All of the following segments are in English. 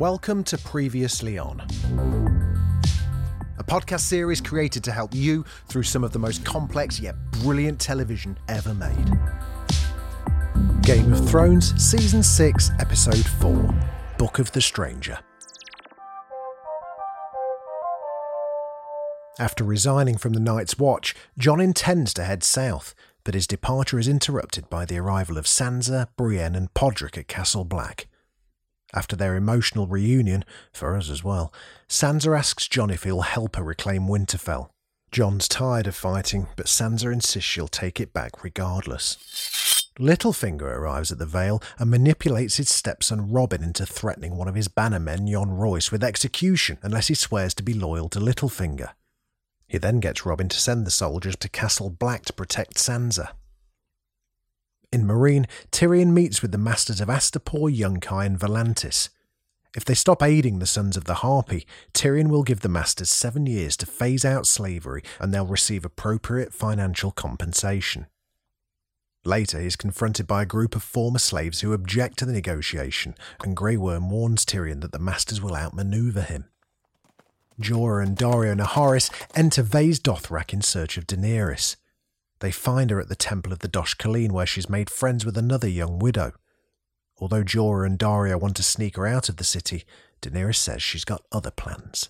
Welcome to Previously On, a podcast series created to help you through some of the most complex yet brilliant television ever made. Game of Thrones, Season 6, Episode 4 Book of the Stranger. After resigning from the Night's Watch, Jon intends to head south, but his departure is interrupted by the arrival of Sansa, Brienne, and Podrick at Castle Black. After their emotional reunion, for us as well, Sansa asks Jon if he'll help her reclaim Winterfell. Jon's tired of fighting, but Sansa insists she'll take it back regardless. Littlefinger arrives at the Vale and manipulates his stepson Robin into threatening one of his bannermen, Yohn Royce, with execution unless he swears to be loyal to Littlefinger. He then gets Robin to send the soldiers to Castle Black to protect Sansa. In Meereen, Tyrion meets with the masters of Astapor, Yunkai, and Volantis. If they stop aiding the Sons of the Harpy, Tyrion will give the masters seven years to phase out slavery and they'll receive appropriate financial compensation. Later, he is confronted by a group of former slaves who object to the negotiation, and Grey Worm warns Tyrion that the masters will outmaneuver him. Jorah and Daario Naharis enter Vaes Dothrak in search of Daenerys. They find her at the Temple of the Dosh Khaleen, where she's made friends with another young widow. Although Jorah and Daario want to sneak her out of the city, Daenerys says she's got other plans.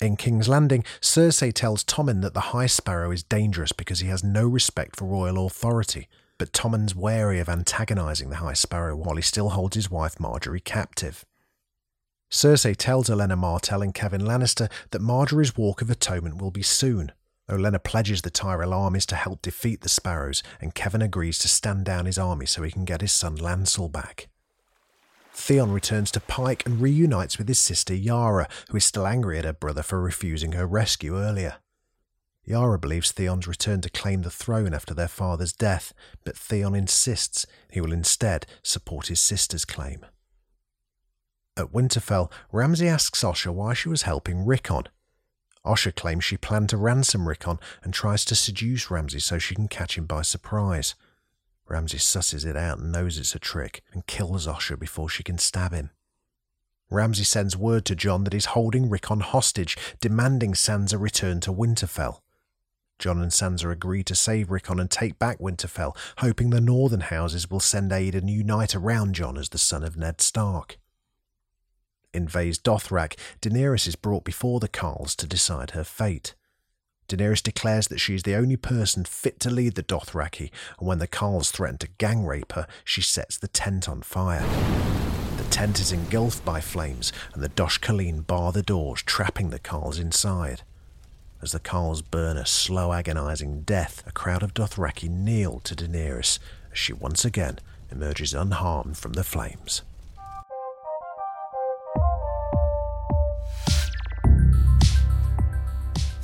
In King's Landing, Cersei tells Tommen that the High Sparrow is dangerous because he has no respect for royal authority, but Tommen's wary of antagonising the High Sparrow while he still holds his wife Margaery captive. Cersei tells Olenna Martell and Kevan Lannister that Margaery's Walk of Atonement will be soon, Olenna pledges the Tyrell armies to help defeat the Sparrows, and Kevan agrees to stand down his army so he can get his son Lancel back. Theon returns to Pike and reunites with his sister Yara, who is still angry at her brother for refusing her rescue earlier. Yara believes Theon's returned to claim the throne after their father's death, but Theon insists he will instead support his sister's claim. At Winterfell, Ramsay asks Osha why she was helping Rickon, Osha claims she planned to ransom Rickon and tries to seduce Ramsay so she can catch him by surprise. Ramsay susses it out and knows it's a trick and kills Osha before she can stab him. Ramsay sends word to Jon that he's holding Rickon hostage, demanding Sansa return to Winterfell. Jon and Sansa agree to save Rickon and take back Winterfell, hoping the northern houses will send aid and unite around Jon as the son of Ned Stark. In Vaes Dothrak, Daenerys is brought before the Khals to decide her fate. Daenerys declares that she is the only person fit to lead the Dothraki, and when the Khals threaten to gang rape her, she sets the tent on fire. The tent is engulfed by flames, and the Dosh Khaleen bar the doors, trapping the Khals inside. As the Khals burn a slow, agonizing death, a crowd of Dothraki kneel to Daenerys as she once again emerges unharmed from the flames.